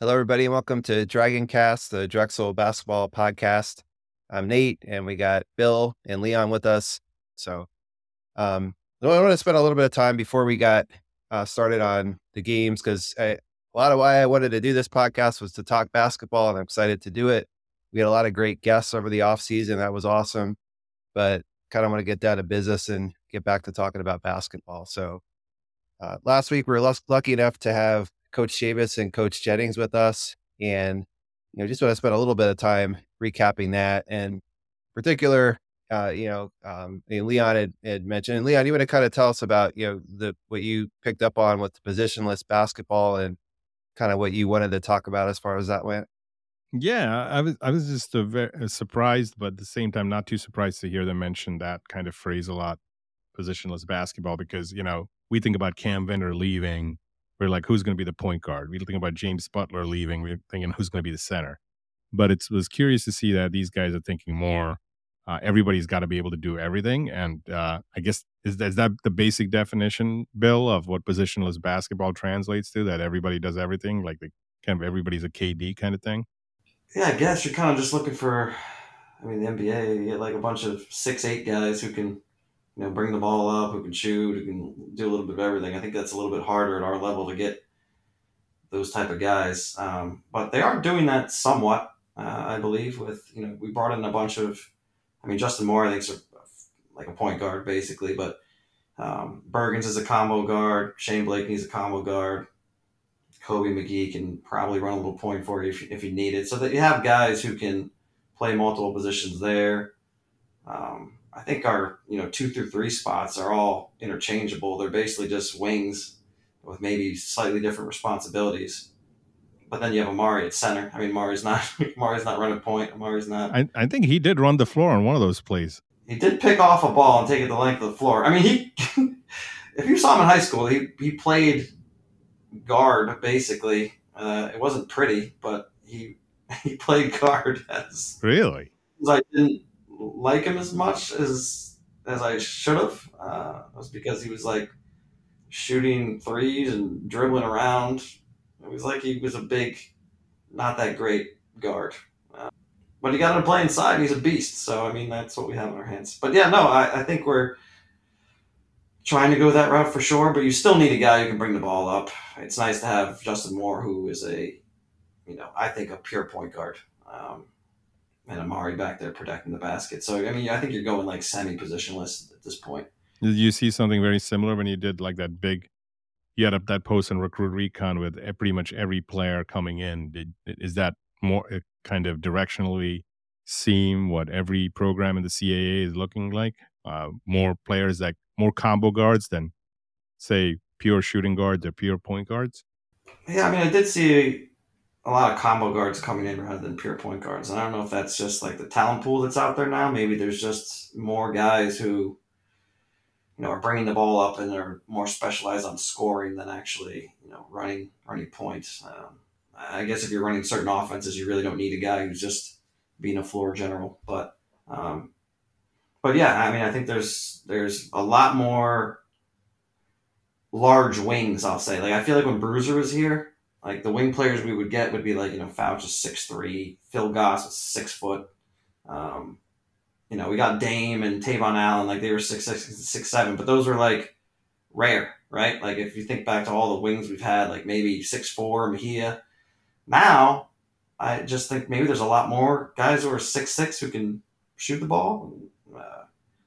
Hello, everybody, and welcome to Dragon Cast, the Drexel basketball podcast. I'm Nate, and we got Bill and Leon with us. So, um, I want to spend a little bit of time before we got uh, started on the games because a lot of why I wanted to do this podcast was to talk basketball, and I'm excited to do it. We had a lot of great guests over the off season. That was awesome, but kind of want to get down to business and get back to talking about basketball. So, uh, last week we were lucky enough to have Coach Chavis and Coach Jennings with us. And, you know, just want to spend a little bit of time recapping that. And particular, uh, you know, um, Leon had, had mentioned, and Leon, you want to kind of tell us about, you know, the, what you picked up on with the positionless basketball and kind of what you wanted to talk about as far as that went. Yeah, I was I was just very uh, surprised, but at the same time, not too surprised to hear them mention that kind of phrase a lot, positionless basketball, because you know we think about Cam Wynter leaving, we're like, who's going to be the point guard? We are thinking about James Butler leaving. We are thinking who's going to be the center. But it was curious to see that these guys are thinking more. Uh, everybody's got to be able to do everything, and uh, I guess is, is that the basic definition, Bill, of what positionless basketball translates to? That everybody does everything, like the kind of everybody's a KD kind of thing. Yeah, I guess you're kind of just looking for. I mean, the NBA, you get like a bunch of six eight guys who can you know, bring the ball up, who can shoot, who can do a little bit of everything. I think that's a little bit harder at our level to get those type of guys. Um, but they are doing that somewhat, uh, I believe. With you know, we brought in a bunch of, I mean, Justin Moore, I think, is like a point guard basically, but um, Bergens is a combo guard. Shane Blakeney's a combo guard. Kobe MaGee can probably run a little point for you if, if you need it. So that you have guys who can play multiple positions there. Um, I think our you know two through three spots are all interchangeable. They're basically just wings with maybe slightly different responsibilities. But then you have Amari at center. I mean, Amari's not Amari's not running point. Amari's not. I, I think he did run the floor on one of those plays. He did pick off a ball and take it the length of the floor. I mean, he if you saw him in high school, he he played guard basically. Uh, it wasn't pretty, but he he played guard as really. I didn't like him as much as as I should have. Uh, was because he was like shooting threes and dribbling around. It was like he was a big, not that great guard. Uh, but he got to play inside. He's a beast. So I mean, that's what we have in our hands. But yeah, no, I, I think we're trying to go that route for sure. But you still need a guy who can bring the ball up. It's nice to have Justin Moore, who is a, you know, I think a pure point guard. Um, and Amari back there protecting the basket. So I mean, I think you're going like semi positionless at this point. Did you see something very similar when you did like that big? You had up that post and Recruit Recon with pretty much every player coming in. Did, is that more kind of directionally seem what every program in the CAA is looking like? Uh, more players like more combo guards than say pure shooting guards or pure point guards. Yeah, I mean, I did see a lot of combo guards coming in rather than pure point guards. And I don't know if that's just like the talent pool that's out there now. Maybe there's just more guys who, you know, are bringing the ball up and are more specialized on scoring than actually, you know, running running points. Um, I guess if you're running certain offenses, you really don't need a guy who's just being a floor general. But, um, but yeah, I mean, I think there's there's a lot more large wings. I'll say, like I feel like when Bruiser was here like the wing players we would get would be like you know Fouch is six three, Phil Goss is six foot. Um, you know, we got Dame and Tavon Allen, like they were six six six seven, but those were like rare, right? Like if you think back to all the wings we've had, like maybe six four Mejia. Now, I just think maybe there's a lot more guys who are six six who can shoot the ball. Uh,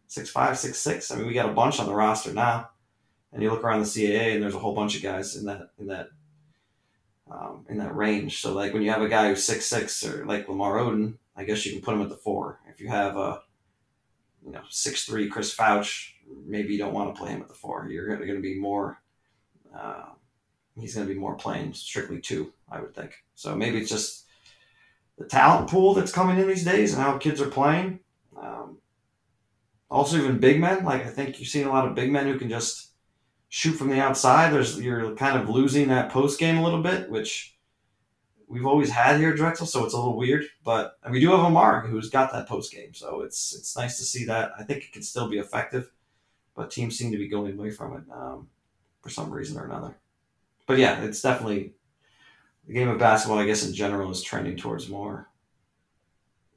six five, six six. I mean, we got a bunch on the roster now, and you look around the CAA, and there's a whole bunch of guys in that in that um, in that range. So like when you have a guy who's six six or like Lamar Oden, I guess you can put him at the four. If you have a you know six three Chris Fouch, maybe you don't want to play him at the four. You're going to be more. Uh, he's going to be more playing strictly two, I would think. So maybe it's just the talent pool that's coming in these days and how kids are playing. Um, also, even big men. Like I think you've seen a lot of big men who can just shoot from the outside, there's you're kind of losing that post game a little bit, which we've always had here at Drexel, so it's a little weird. But we do have a Mark who's got that post game, so it's it's nice to see that. I think it can still be effective, but teams seem to be going away from it um, for some reason or another. But yeah, it's definitely the game of basketball, I guess in general, is trending towards more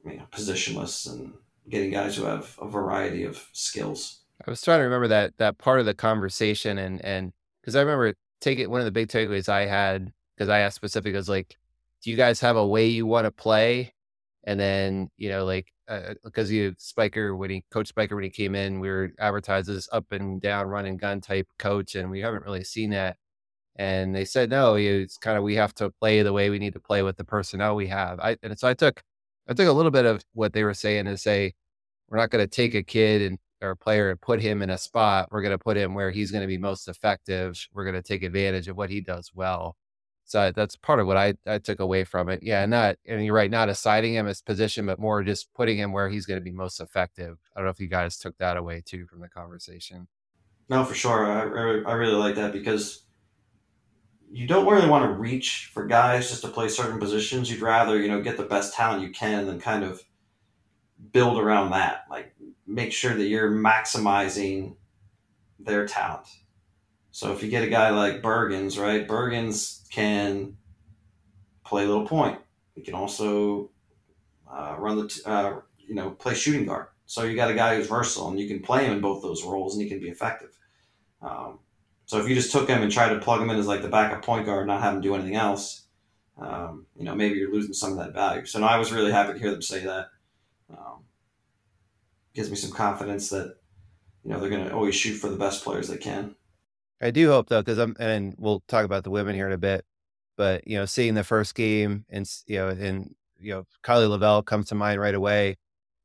you know, positionless and getting guys who have a variety of skills. I was trying to remember that that part of the conversation and and because I remember taking one of the big takeaways I had because I asked specifically was like, do you guys have a way you want to play? And then you know like because uh, you Spiker when he coach Spiker when he came in, we were advertised as up and down run and gun type coach, and we haven't really seen that. And they said no, it's kind of we have to play the way we need to play with the personnel we have. I and so I took I took a little bit of what they were saying to say we're not going to take a kid and or player and put him in a spot. We're going to put him where he's going to be most effective. We're going to take advantage of what he does well. So that's part of what I, I took away from it. Yeah, not and you're right, not assigning him his position, but more just putting him where he's going to be most effective. I don't know if you guys took that away too from the conversation. No, for sure. I, I really like that because you don't really want to reach for guys just to play certain positions. You'd rather, you know, get the best talent you can and kind of build around that. Like make sure that you're maximizing their talent. So if you get a guy like Bergens, right? Bergens can play a little point. He can also uh, run the, t- uh, you know, play shooting guard. So you got a guy who's versatile and you can play him in both those roles and he can be effective. Um, so if you just took him and tried to plug him in as like the backup point guard, not have him do anything else, um, you know, maybe you're losing some of that value. So no, I was really happy to hear them say that. Gives me some confidence that you know they're going to always shoot for the best players they can. I do hope though, because I'm, and we'll talk about the women here in a bit, but you know, seeing the first game and you know, and you know, Kylie Lavelle comes to mind right away.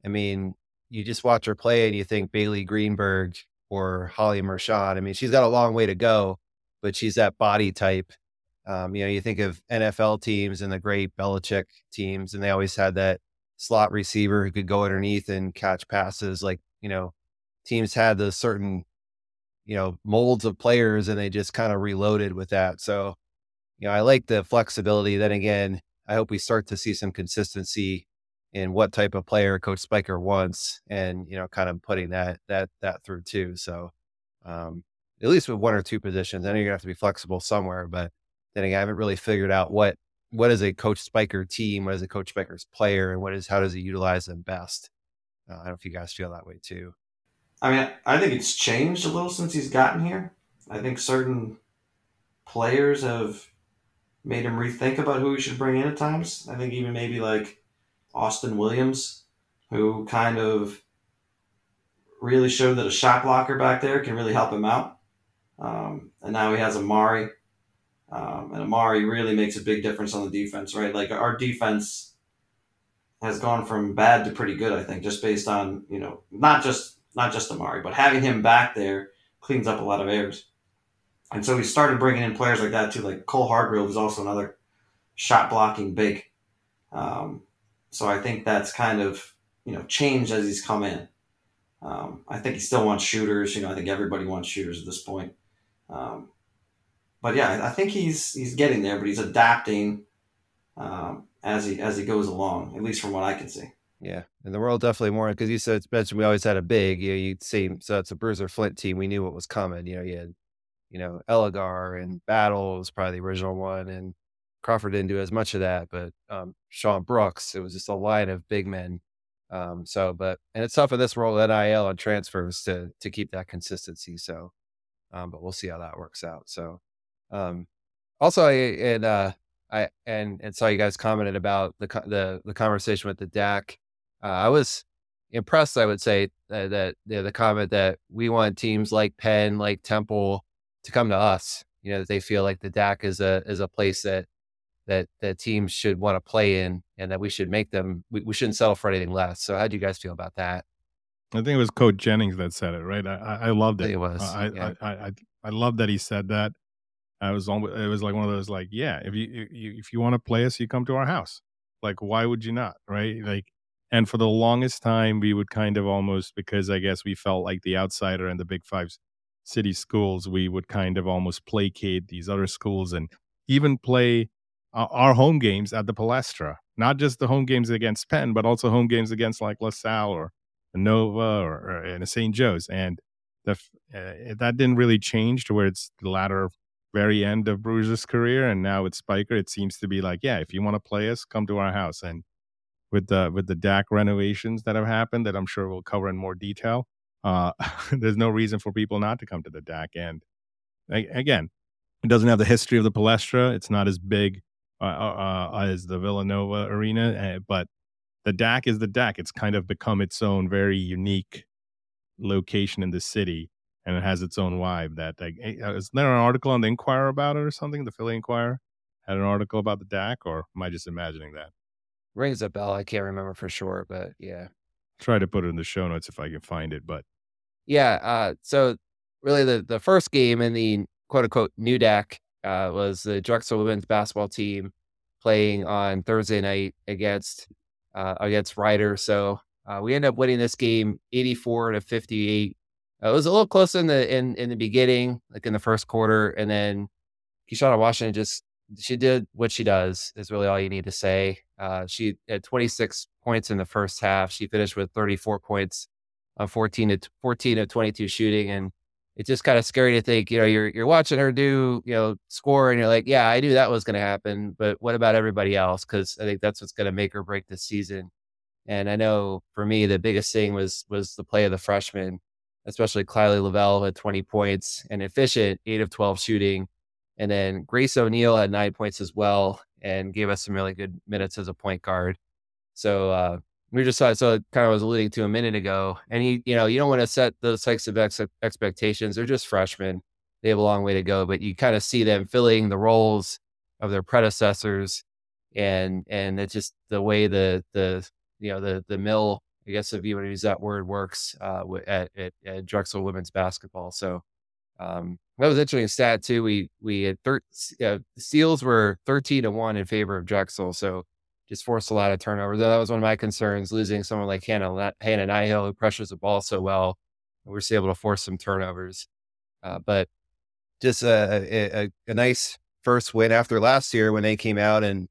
I mean, you just watch her play and you think Bailey Greenberg or Holly Mershon. I mean, she's got a long way to go, but she's that body type. Um, you know, you think of NFL teams and the great Belichick teams, and they always had that slot receiver who could go underneath and catch passes. Like, you know, teams had the certain, you know, molds of players and they just kind of reloaded with that. So, you know, I like the flexibility. Then again, I hope we start to see some consistency in what type of player Coach Spiker wants, and you know, kind of putting that that that through too. So, um, at least with one or two positions, I know you're gonna have to be flexible somewhere, but then again, I haven't really figured out what what is a Coach Spiker team, what is a Coach Spiker's player, and what is how does he utilize them best. Uh, I don't know if you guys feel that way too. I mean, I think it's changed a little since he's gotten here. I think certain players have made him rethink about who he should bring in at times. I think even maybe like Austin Williams, who kind of really showed that a shot blocker back there can really help him out. Um, and now he has Amari. Um, and Amari really makes a big difference on the defense, right? Like our defense has gone from bad to pretty good, I think, just based on, you know, not just not just Amari, but having him back there cleans up a lot of errors. And so we started bringing in players like that too. Like Cole Hargrove is also another shot blocking big. Um, so I think that's kind of you know changed as he's come in. Um, I think he still wants shooters. You know, I think everybody wants shooters at this point. Um, but yeah, I think he's he's getting there, but he's adapting um, as he as he goes along. At least from what I can see. Yeah, and the world definitely more because you said mentioned we always had a big. You know, you'd see so it's a Bruiser Flint team. We knew what was coming. You know, you had you know Elegar and Battle was probably the original one, and Crawford didn't do as much of that, but um, Sean Brooks, it was just a line of big men. Um, so, but and it's tough in this world, NIL and transfers to to keep that consistency. So, um, but we'll see how that works out. So, um, also, I and uh, I and and saw you guys commented about the the the conversation with the DAC. Uh, I was impressed. I would say uh, that you know, the comment that we want teams like Penn, like Temple, to come to us. You know, that they feel like the DAC is a is a place that that that teams should want to play in and that we should make them we, we shouldn't settle for anything less so how do you guys feel about that i think it was coach jennings that said it right i, I loved it it was I, yeah. I, I, I love that he said that i was on it was like one of those like yeah if you, you if you want to play us you come to our house like why would you not right like and for the longest time we would kind of almost because i guess we felt like the outsider in the big five city schools we would kind of almost placate these other schools and even play our home games at the Palestra, not just the home games against Penn, but also home games against like LaSalle or Nova or, or St. Joe's. And the, uh, that didn't really change to where it's the latter very end of Bruiser's career, and now with Spiker, it seems to be like, yeah, if you want to play us, come to our house. And with the with the DAC renovations that have happened, that I'm sure we'll cover in more detail, uh, there's no reason for people not to come to the DAC. And again, it doesn't have the history of the Palestra. It's not as big uh, uh, uh as the Villanova Arena, eh, but the DAC is the DAC. It's kind of become its own very unique location in the city and it has its own vibe. That like, uh, is there an article on the Inquirer about it or something? The Philly Inquirer had an article about the DAC, or am I just imagining that? Rings a bell. I can't remember for sure, but yeah. Try to put it in the show notes if I can find it. But yeah, uh, so really the the first game in the quote unquote new DAC uh, was the Drexel women's basketball team playing on Thursday night against uh, against Rider. So uh, we end up winning this game 84 to 58 it was a little close in the in in the beginning, like in the first quarter, and then Keishana Washington just she did what she does is really all you need to say. Uh, she had 26 points in the first half. She finished with 34 points on 14 to 14 of 22 shooting, and it's just kind of scary to think, you know, you're you're watching her do, you know, score, and you're like, yeah, I knew that was going to happen, but what about everybody else? Because I think that's what's going to make or break this season. And I know for me, the biggest thing was was the play of the freshman especially Kylie Lavelle had 20 points and efficient, eight of 12 shooting. And then Grace O'Neill had nine points as well and gave us some really good minutes as a point guard. So uh, we just saw, so kind of was alluding to a minute ago. And you, you know, you don't want to set those types of ex- expectations. They're just freshmen. They have a long way to go, but you kind of see them filling the roles of their predecessors. And, and it's just the way the, the, you know, the, the mill I guess if you want to use that word, works uh, at, at, at, Drexel women's basketball. So um, that was interesting stat too. We we had thir- uh, Seals were thirteen to one in favor of Drexel, so just forced a lot of turnovers. That was one of my concerns, losing someone like Hannah Hannah Nihill who pressures the ball so well. We were still able to force some turnovers, uh, but just a, a, a nice first win after last year when they came out and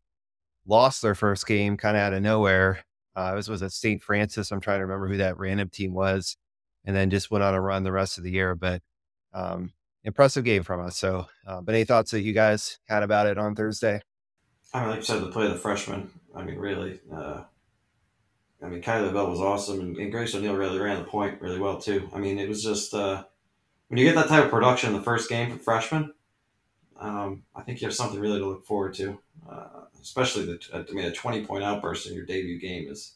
lost their first game kind of out of nowhere. Uh, this was at St. Francis. I'm trying to remember who that random team was, and then just went on a run the rest of the year. But um, impressive game from us. So, uh, but any thoughts that you guys had about it on Thursday? I mean, like you said, the play the freshman. I mean, really. Uh, I mean, Kylie Lavelle was awesome, and, and, Grace O'Neill really ran the point really well too. I mean, it was just uh, when you get that type of production in the first game for freshmen, um, I think you have something really to look forward to. Uh, especially the I mean a twenty point outburst in your debut game is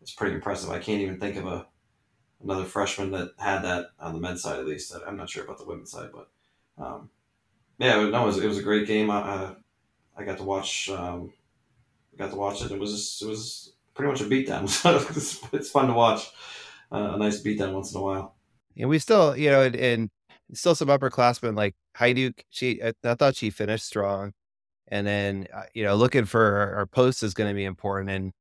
it's pretty impressive. I can't even think of a another freshman that had that on the men's side at least. I'm not sure about the women's side, but um, yeah, no, it was, it was a great game. I, I got to watch um, got to watch it. It was it was pretty much a beatdown. So it's, it's fun to watch uh, a nice beatdown once in a while. And we still, you know, and, and still some upperclassmen like Hajduk. She, I, I thought she finished strong. And then, uh, you know, looking for our, our post is going to be important. And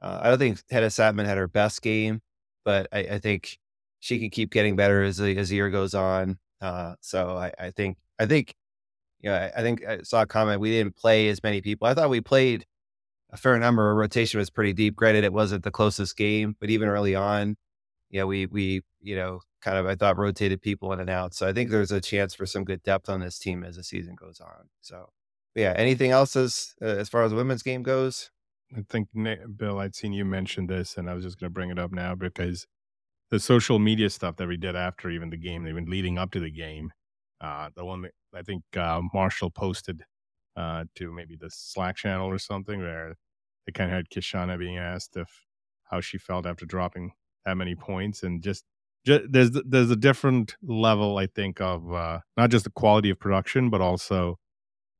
uh, I don't think Hetta Saatman had her best game, but I, I, think she can keep getting better as the, as the year goes on. Uh, so I, I, think, I think, you know, I, I, think I saw a comment. We didn't play as many people. I thought we played a fair number. Our rotation was pretty deep. Granted, it wasn't the closest game, but even early on, you know, we, we, you know, kind of, I thought rotated people in and out. So I think there's a chance for some good depth on this team as the season goes on. So yeah, anything else as uh, as far as women's game goes? I think Bill, I'd seen you mention this, and I was just going to bring it up now because the social media stuff that we did after even the game, even leading up to the game, uh, the one that I think uh, Marshall posted uh, to maybe the Slack channel or something, where they kind of had Keishana being asked if how she felt after dropping that many points, and just, just there's there's a different level, I think, of uh, not just the quality of production, but also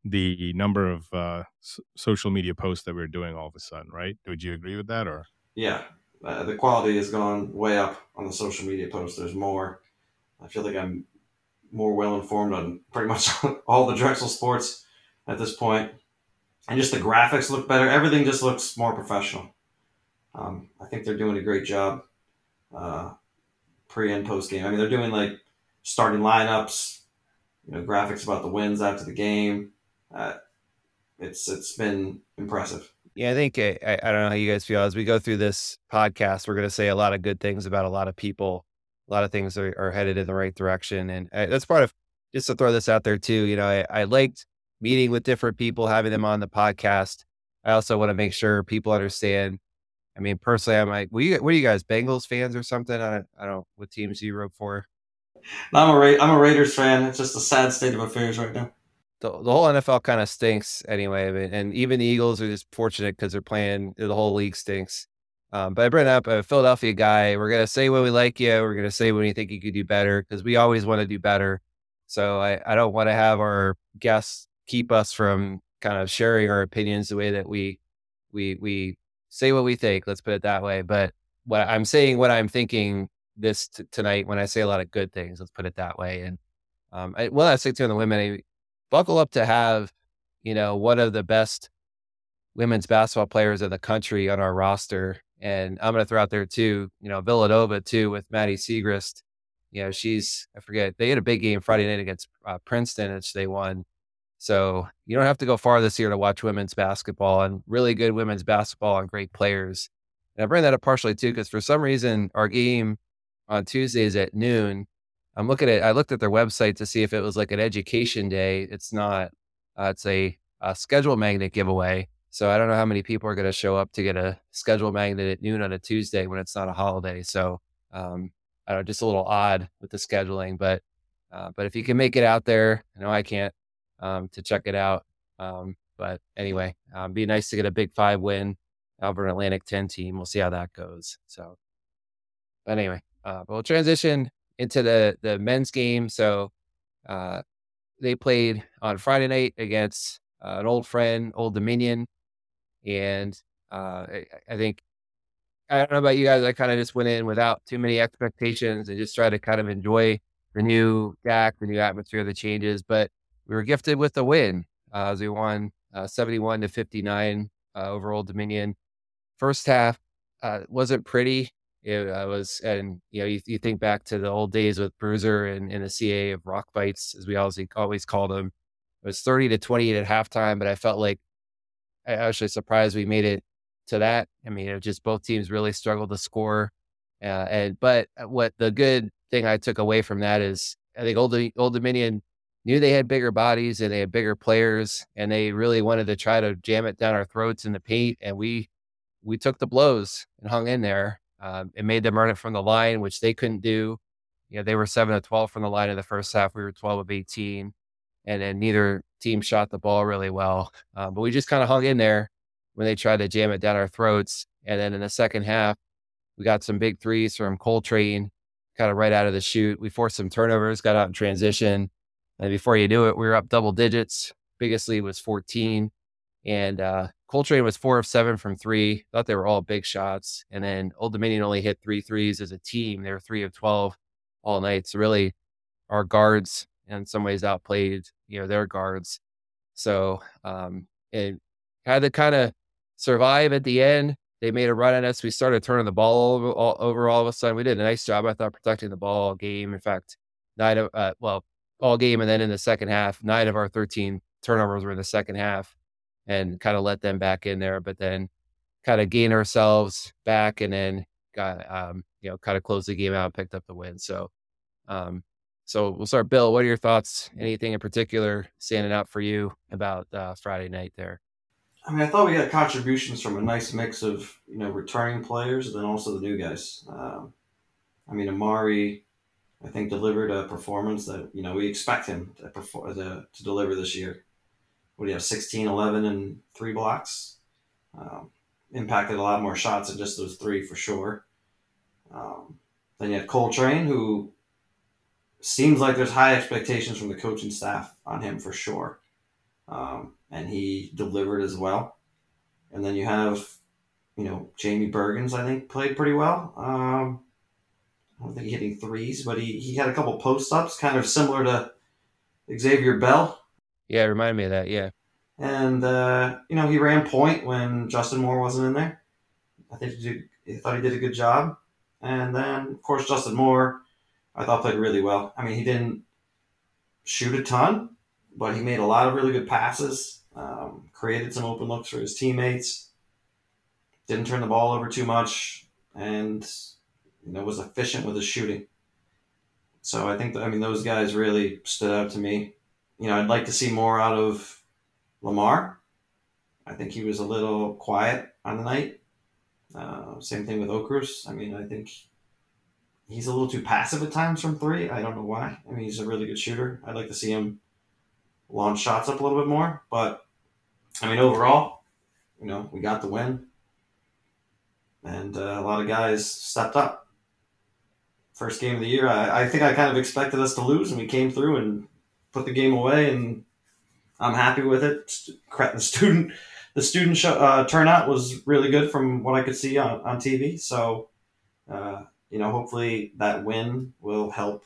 the number of uh, s- social media posts that we're doing all of a sudden, right? Would you agree with that, or? Yeah, uh, the quality has gone way up on the social media posts. There's more. I feel like I'm more well informed on pretty much all the Drexel sports at this point, and just the graphics look better. Everything just looks more professional. Um, I think they're doing a great job uh, pre and post game. I mean, they're doing like starting lineups, you know, graphics about the wins after the game uh, it's it's been impressive. Yeah, I think I, I don't know how you guys feel as we go through this podcast. We're going to say a lot of good things about a lot of people. A lot of things are, are headed in the right direction, and uh, that's part of just to throw this out there too, you know, I, I liked meeting with different people, having them on the podcast. I also want to make sure people understand. I mean, personally, I'm like, what, you, what are you guys, Bengals fans or something? I don't, I don't know what teams you root for. I'm a Ra- I'm a Raiders fan. It's just a sad state of affairs right now. The, the whole NFL kind of stinks anyway, and even the Eagles are just fortunate because they're playing. The whole league stinks. Um, but I bring up a Philadelphia guy. We're gonna say when we like you. We're gonna say when you think you could do better because we always want to do better. So I, I don't want to have our guests keep us from kind of sharing our opinions the way that we we we say what we think. Let's put it that way. But what I'm saying, what I'm thinking this t- tonight when I say a lot of good things. Let's put it that way. And um, I, well, I say to the women, buckle up to have you know one of the best women's basketball players in the country on our roster and I'm going to throw out there too, you know, Villanova too with Maddy Siegrist. You know, she's, I forget, they had a big game Friday night against uh, Princeton, which they won. So you don't have to go far this year to watch women's basketball and really good women's basketball and great players. And I bring that up partially too, because for some reason, our game on Tuesdays at noon, I'm looking at, I looked at their website to see if it was like an education day. It's not, uh, it's a, a schedule magnet giveaway. So I don't know how many people are going to show up to get a schedule magnet at noon on a Tuesday when it's not a holiday. So um, I don't know, just a little odd with the scheduling, but uh, but if you can make it out there, I know I can't um, to check it out. Um, but anyway, um, be nice to get a Big Five win, Auburn Atlantic Ten team. We'll see how that goes. So, but anyway, uh, we'll transition into the the men's game. So uh, they played on Friday night against uh, an old friend, Old Dominion. And uh, I, I, think I don't know about you guys. I kind of just went in without too many expectations and just tried to kind of enjoy the new DAC, the new atmosphere, the changes. But we were gifted with a win uh, as we won uh, 71 to 59 uh, over Old Dominion. First half uh, wasn't pretty. It uh, was, and you know, you, you, think back to the old days with Bruiser and, and the CA of rock bites, as we always always called them. It was 30 to 28 at halftime, but I felt like I actually surprised we made it to that. I mean, it just both teams really struggled to score. Uh, and but uh, what the good thing I took away from that is I think Old Old Dominion knew they had bigger bodies and they had bigger players, and they really wanted to try to jam it down our throats in the paint. And we we took the blows and hung in there. Um, it made them earn it from the line, which they couldn't do. You know, they were seven to twelve from the line in the first half. We were twelve of eighteen, and then neither team shot the ball really well. Um, but we just kind of hung in there when they tried to jam it down our throats. And then in the second half, we got some big threes from Coletrane, kind of right out of the shoot. We forced some turnovers, got out in transition. And before you knew it, we were up double digits. Biggest lead was 14. And uh, Coletrane was four of seven from three. Thought they were all big shots. And then Old Dominion only hit three threes as a team. They were three of 12 all night. So really, our guards in some ways outplayed, you know, their guards. So um, it had to kind of survive at the end. They made a run at us. We started turning the ball over all, over all of a sudden. We did a nice job, I thought, protecting the ball all game. In fact, nine of uh, well, all game, and then in the second half, nine of our thirteen turnovers were in the second half, and kind of let them back in there. But then, kind of gain ourselves back, and then got um, you know kind of closed the game out, and picked up the win. So um, so we'll start, Bill. What are your thoughts? Anything in particular standing out for you about uh, Friday night there? I mean, I thought we had contributions from a nice mix of you know returning players and then also the new guys. Um, I mean, Amari, I think delivered a performance that you know we expect him to perform to, to deliver this year. What do you have? 16, 11, and three blocks. Um, impacted a lot more shots than just those three for sure. Um, then you had Coletrane, who seems like there's high expectations from the coaching staff on him for sure. Um, and he delivered as well. And then you have, you know, Jamie Bergens, I think, played pretty well. Um, I don't think he hitting threes, but he, he had a couple post ups, kind of similar to Xavier Bell. Yeah, remind me of that. Yeah. And, uh, you know, he ran point when Justin Moore wasn't in there. I think he, did, he thought he did a good job. And then, of course, Justin Moore I thought played really well. I mean, he didn't shoot a ton, but he made a lot of really good passes, um, created some open looks for his teammates, didn't turn the ball over too much, and you know was efficient with his shooting. So I think that, I mean those guys really stood out to me. You know, I'd like to see more out of Lamar. I think he was a little quiet on the night. Uh, same thing with Okros. I mean, I think he's a little too passive at times from three. I don't know why. I mean, he's a really good shooter. I'd like to see him launch shots up a little bit more. But I mean, overall, you know, we got the win, and uh, a lot of guys stepped up. First game of the year, I, I think I kind of expected us to lose, and we came through and put the game away, and I'm happy with it. The student, the student show, uh, turnout was really good from what I could see on, on TV. So, uh, you know, hopefully that win will help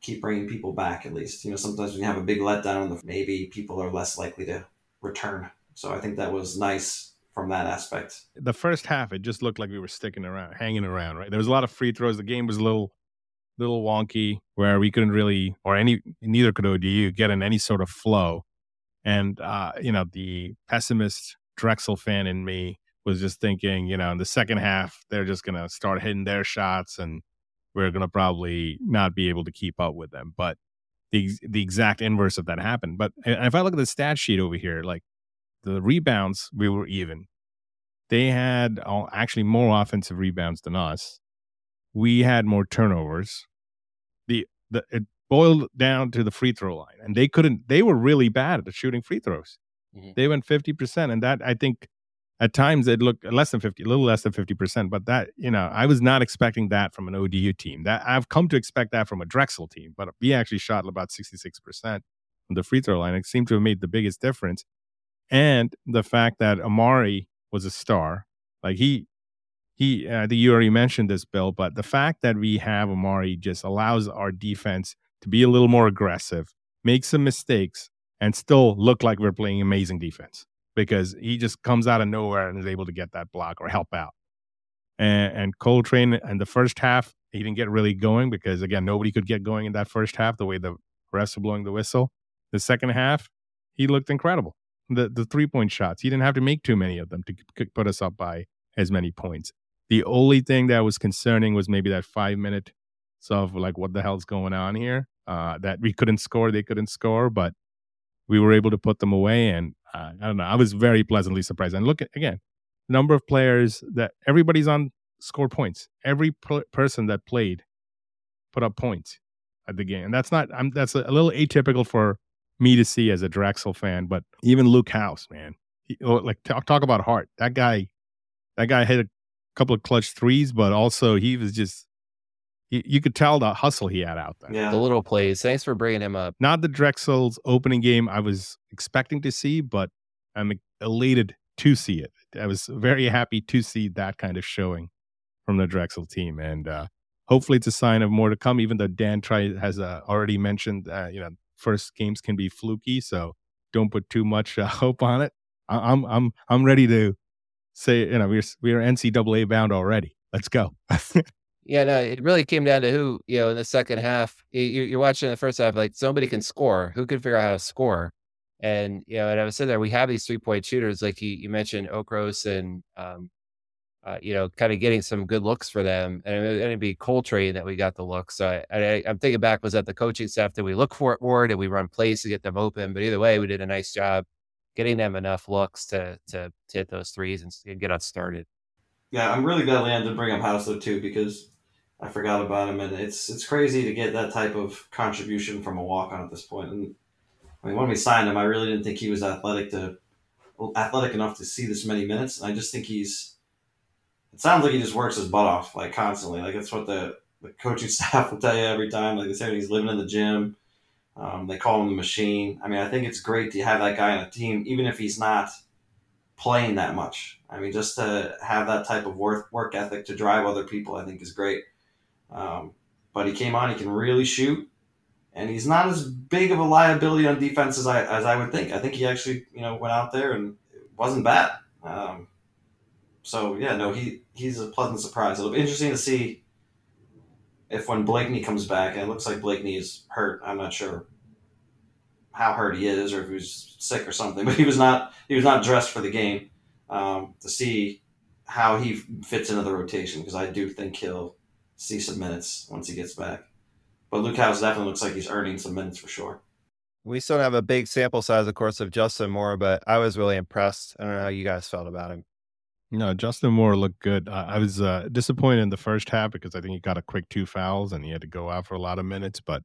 keep bringing people back at least. You know, sometimes when you have a big letdown, maybe people are less likely to return. So I think that was nice from that aspect. The first half, it just looked like we were sticking around, hanging around, right? There was a lot of free throws. The game was a little, little wonky where we couldn't really, or any, neither could ODU get in any sort of flow. And, uh, you know, the pessimist Drexel fan in me was just thinking, you know, in the second half, they're just going to start hitting their shots and we're going to probably not be able to keep up with them. But the the exact inverse of that happened. But if I look at the stat sheet over here, like the rebounds, we were even. They had actually more offensive rebounds than us. We had more turnovers. The it boiled down to the free throw line, and they couldn't. They were really bad at shooting free throws. Mm-hmm. They went fifty percent, and that I think at times it looked less than 50 a little less than 50% but that you know i was not expecting that from an odu team that i've come to expect that from a drexel team but we actually shot about 66% from the free throw line it seemed to have made the biggest difference and the fact that amari was a star like he he uh, i think you already mentioned this bill but the fact that we have amari just allows our defense to be a little more aggressive make some mistakes and still look like we're playing amazing defense because he just comes out of nowhere and is able to get that block or help out. And, and Coletrane in the first half, he didn't get really going because again, nobody could get going in that first half the way the refs were blowing the whistle. The second half, he looked incredible. The the three point shots, he didn't have to make too many of them to put us up by as many points. The only thing that was concerning was maybe that five minute of like what the hell's going on here. Uh, that we couldn't score, they couldn't score, but we were able to put them away. And uh, I don't know, I was very pleasantly surprised. And look at, again, number of players that everybody's on score points. Every person that played put up points at the game. And that's not, I'm, that's a, a, little atypical for me to see as a Drexel fan, but even Luke House, man, he, oh, like talk, talk about heart. That guy, that guy hit a couple of clutch threes, but also he was just you, you could tell the hustle he had out there. Yeah. The little plays. Thanks for bringing him up. Not the Drexel's opening game I was expecting to see, but I'm elated to see it. I was very happy to see that kind of showing from the Drexel team, and uh, hopefully it's a sign of more to come. Even though Dan Try has uh, already mentioned, uh, you know, first games can be fluky, so don't put too much uh, hope on it. I- I'm I'm I'm ready to say, you know, we're we're NCAA bound already. Let's go. Yeah, no, it really came down to who, you know, in the second half, you, are watching the first half, like somebody can score. Who can figure out how to score? And, you know, and I was sitting there, we have these three point shooters, like you, you mentioned Okros and, um, uh, you know, kind of getting some good looks for them. And it would be Coletrane that we got the look. So I, I, am thinking back, was that the coaching staff that we look for it more? Did we run plays to get them open? But either way, we did a nice job getting them enough looks to, to, to hit those threes and, get us started. Yeah, I'm really glad Leon did bring up House though too, because I forgot about him, and it's it's crazy to get that type of contribution from a walk on at this point. And I mean, when we signed him, I really didn't think he was athletic to athletic enough to see this many minutes. And I just think he's. It sounds like he just works his butt off like constantly. Like that's what the the coaching staff will tell you every time. Like they say he's living in the gym. Um, they call him the machine. I mean, I think it's great to have that guy on a team, even if he's not playing that much. I mean, just to have that type of work work ethic to drive other people, I think is great. Um, but he came on, he can really shoot, and he's not as big of a liability on defense as I as I would think. I think he actually you know went out there and wasn't bad. Um, so yeah, no, he he's a pleasant surprise. It'll be interesting to see if when Blakeney comes back, and it looks like Blakeney is hurt. I'm not sure how hurt he is or if he was sick or something, but he was not he was not dressed for the game. Um, to see how he fits into the rotation because I do think he'll see some minutes once he gets back. but Luke House definitely looks like he's earning some minutes for sure. We still have a big sample size, of course, of Justin Moore, but I was really impressed. I don't know how you guys felt about him. No, Justin Moore looked good. I, I was uh, disappointed in the first half because I think he got a quick two fouls and he had to go out for a lot of minutes. But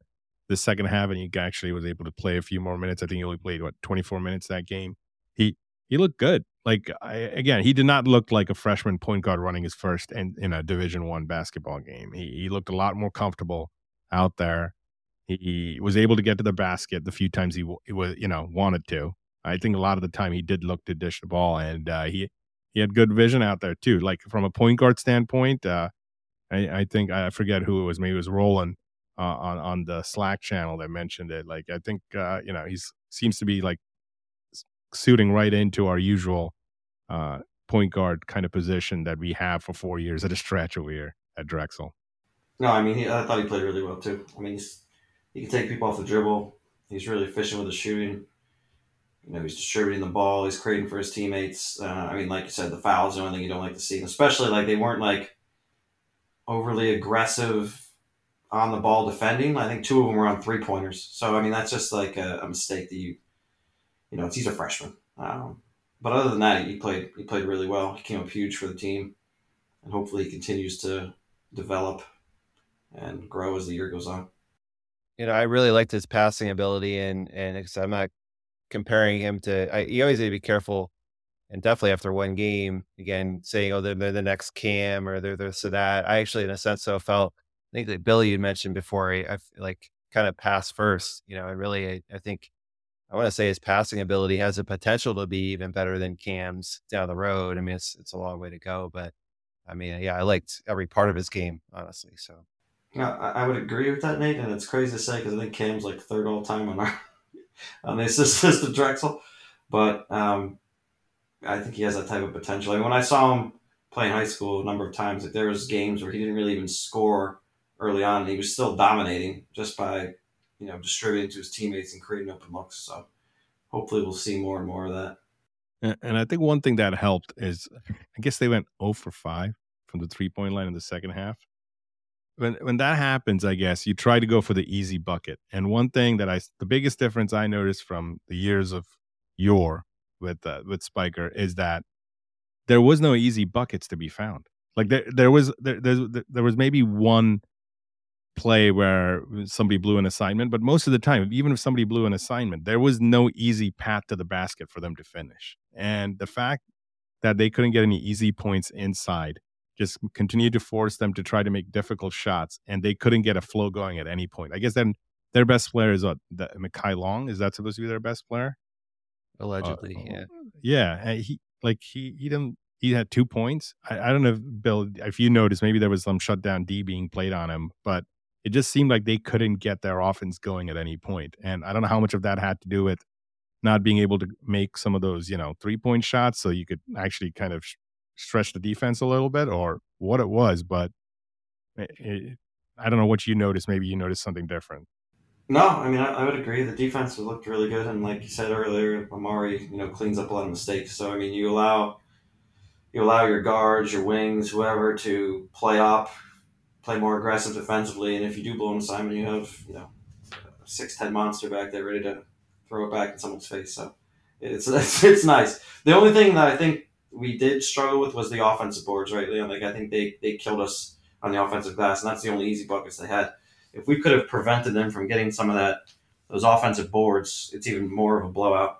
the second half, and he actually was able to play a few more minutes. I think he only played what twenty four minutes that game. He he looked good. Like I, again, he did not look like a freshman point guard running his first in, in a Division One basketball game. He he looked a lot more comfortable out there. He, he was able to get to the basket the few times he, he was you know wanted to. I think a lot of the time he did look to dish the ball, and uh, he he had good vision out there too. Like from a point guard standpoint, uh, I, I, think I forget who it was. Maybe it was Roland uh, on on the Slack channel that mentioned it. Like I think uh, you know he seems to be like suiting right into our usual uh, point guard kind of position that we have for four years at a stretch over here at Drexel. No, I mean he, I thought he played really well too. I mean he's, he can take people off the dribble. He's really efficient with the shooting. You know, he's distributing the ball. He's creating for his teammates. Uh, I mean, like you said, the fouls the only thing you don't like to see, especially like they weren't like overly aggressive on the ball defending. I think two of them were on three pointers. So I mean, that's just like a, a mistake that you, you know, he's a freshman. Um, but other than that, he played he played really well. He came up huge for the team, and hopefully he continues to develop and grow as the year goes on. You know, I really liked his passing ability, and and I'm not comparing him to. I, you always need to be careful, and definitely after one game, again saying, "Oh, they're, they're the next Cam" or "They're this or that." I actually, in a sense, so felt. I think that Billy you mentioned before. I, I like kind of pass first, you know, and really, I, I think I want to say his passing ability has the potential to be even better than Cam's down the road. I mean, it's it's a long way to go, but I mean, yeah, I liked every part of his game, honestly. So, yeah, I, would agree with that, Nate. And it's crazy to say because I think Cam's like third all time on our on the assist of Drexel. But um, I think he has that type of potential. Mean, when I saw him play in high school a number of times, like there was games where he didn't really even score early on, and he was still dominating just by you know distributing to his teammates and creating open looks. So hopefully, we'll see more and more of that. And I think one thing that helped is, I guess they went 0 for 5 from the three point line in the second half when when that happens, I guess you try to go for the easy bucket. And one thing that I, the biggest difference I noticed from the years of your with uh, with Spiker is that there was no easy buckets to be found. Like there there was there there, there was maybe one play where somebody blew an assignment, but most of the time, even if somebody blew an assignment, there was no easy path to the basket for them to finish. And the fact that they couldn't get any easy points inside just continued to force them to try to make difficult shots, and they couldn't get a flow going at any point. I guess then their best player is what the, Mekhi Long. Is that supposed to be their best player? Allegedly, uh, yeah. Yeah, he like he he didn't. He had two points. I, I don't know, if, Bill, if you noticed, maybe there was some shutdown D being played on him, but it just seemed like they couldn't get their offense going at any point. And I don't know how much of that had to do with not being able to make some of those, you know, three point shots so you could actually kind of stretch the defense a little bit or what it was, but it, I don't know what you noticed. Maybe you noticed something different. No, I mean I, I, would agree. The defense looked really good, and like you said earlier, Amari, you know, cleans up a lot of mistakes. So I mean, you allow you allow your guards, your wings, whoever to play up, play more aggressive defensively, and if you do blow an assignment, you have you know six ten monster back there ready to throw it back in someone's face. So it's it's, it's nice. The only thing that I think we did struggle with was the offensive boards, right, Leon? Like I think they they killed us on the offensive glass, and that's the only easy buckets they had. If we could have prevented them from getting some of that those offensive boards, it's even more of a blowout.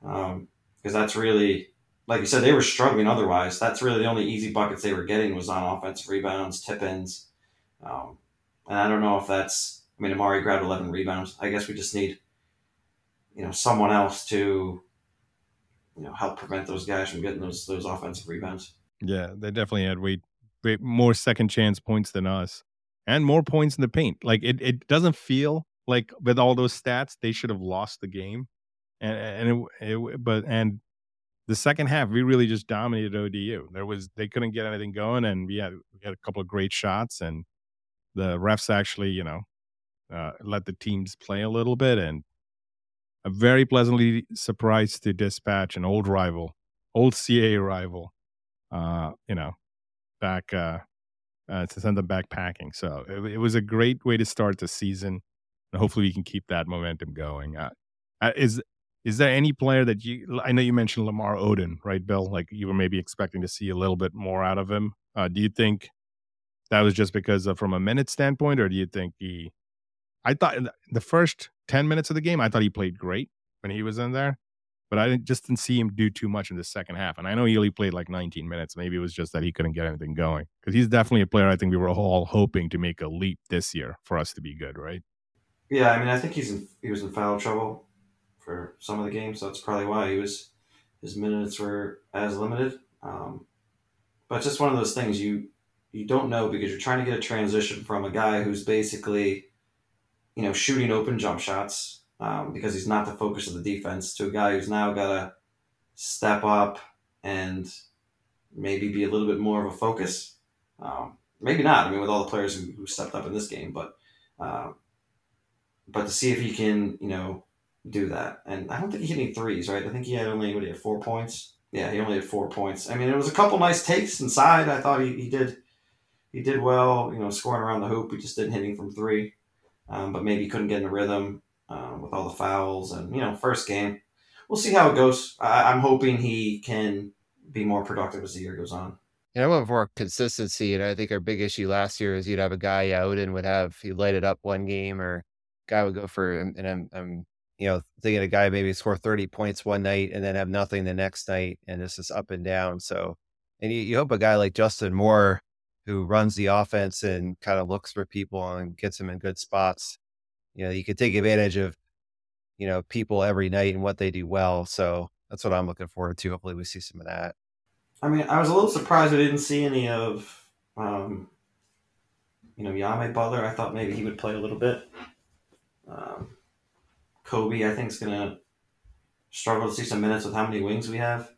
Because um, that's really, like you said, they were struggling otherwise. That's really the only easy buckets they were getting was on offensive rebounds, tip ins. Um, and I don't know if that's, I mean, Amari grabbed 11 rebounds. I guess we just need, you know, someone else to you know help prevent those guys from getting those those offensive rebounds. Yeah, they definitely had way, way more second chance points than us, and more points in the paint. Like it, it doesn't feel like with all those stats they should have lost the game, and and it, it but and the second half we really just dominated ODU. There was they couldn't get anything going, and we had we had a couple of great shots, and the refs actually you know uh, let the teams play a little bit, and very pleasantly surprised to dispatch an old rival, old CA rival. Uh, you know, back uh, uh, to send them back packing. So it, it, was a great way to start the season, and hopefully we can keep that momentum going. Uh, uh, is is there any player that you? I know you mentioned Lamar Oden, right, Bill? Like you were maybe expecting to see a little bit more out of him. Uh, do you think that was just because of, from a minute standpoint, or do you think he? I thought the first ten minutes of the game, I thought he played great when he was in there but I just didn't see him do too much in the second half. And I know he only played like 19 minutes. Maybe it was just that he couldn't get anything going because he's definitely a player I think we were all hoping to make a leap this year for us to be good, right? Yeah, I mean, I think he's in, he was in foul trouble for some of the games. So that's probably why he was his minutes were as limited. Um, but just one of those things you you don't know because you're trying to get a transition from a guy who's basically, you know, shooting open jump shots um, because he's not the focus of the defense to a guy who's now got to step up and maybe be a little bit more of a focus. Um, maybe not. I mean, with all the players who, who stepped up in this game, but uh, but to see if he can, you know, do that. And I don't think he hit any threes, right? I think he had only what he had four points. Yeah, he only had four points. I mean, it was a couple nice takes inside. I thought he, he did he did well, you know, scoring around the hoop. He just didn't hit him from three, um, but maybe couldn't get in the rhythm um, with all the fouls and you know first game. We'll see how it goes. I, am hoping he can be more productive as the year goes on. And I want more consistency. And I think our big issue last year is you'd have a guy out and would have he light it up one game, or guy would go for and I'm I'm you know thinking a guy maybe score 30 points one night and then have nothing the next night, and this is up and down. So, and you, you hope a guy like Justin Moore who runs the offense and kind of looks for people and gets them in good spots you know, you could take advantage of, you know, people every night and what they do well. So that's what I'm looking forward to. Hopefully we see some of that. I mean, I was a little surprised we didn't see any of, um, you know, Yame Butler. I thought maybe he would play a little bit. Um, Kobe, I think, is going to struggle to see some minutes with how many wings we have.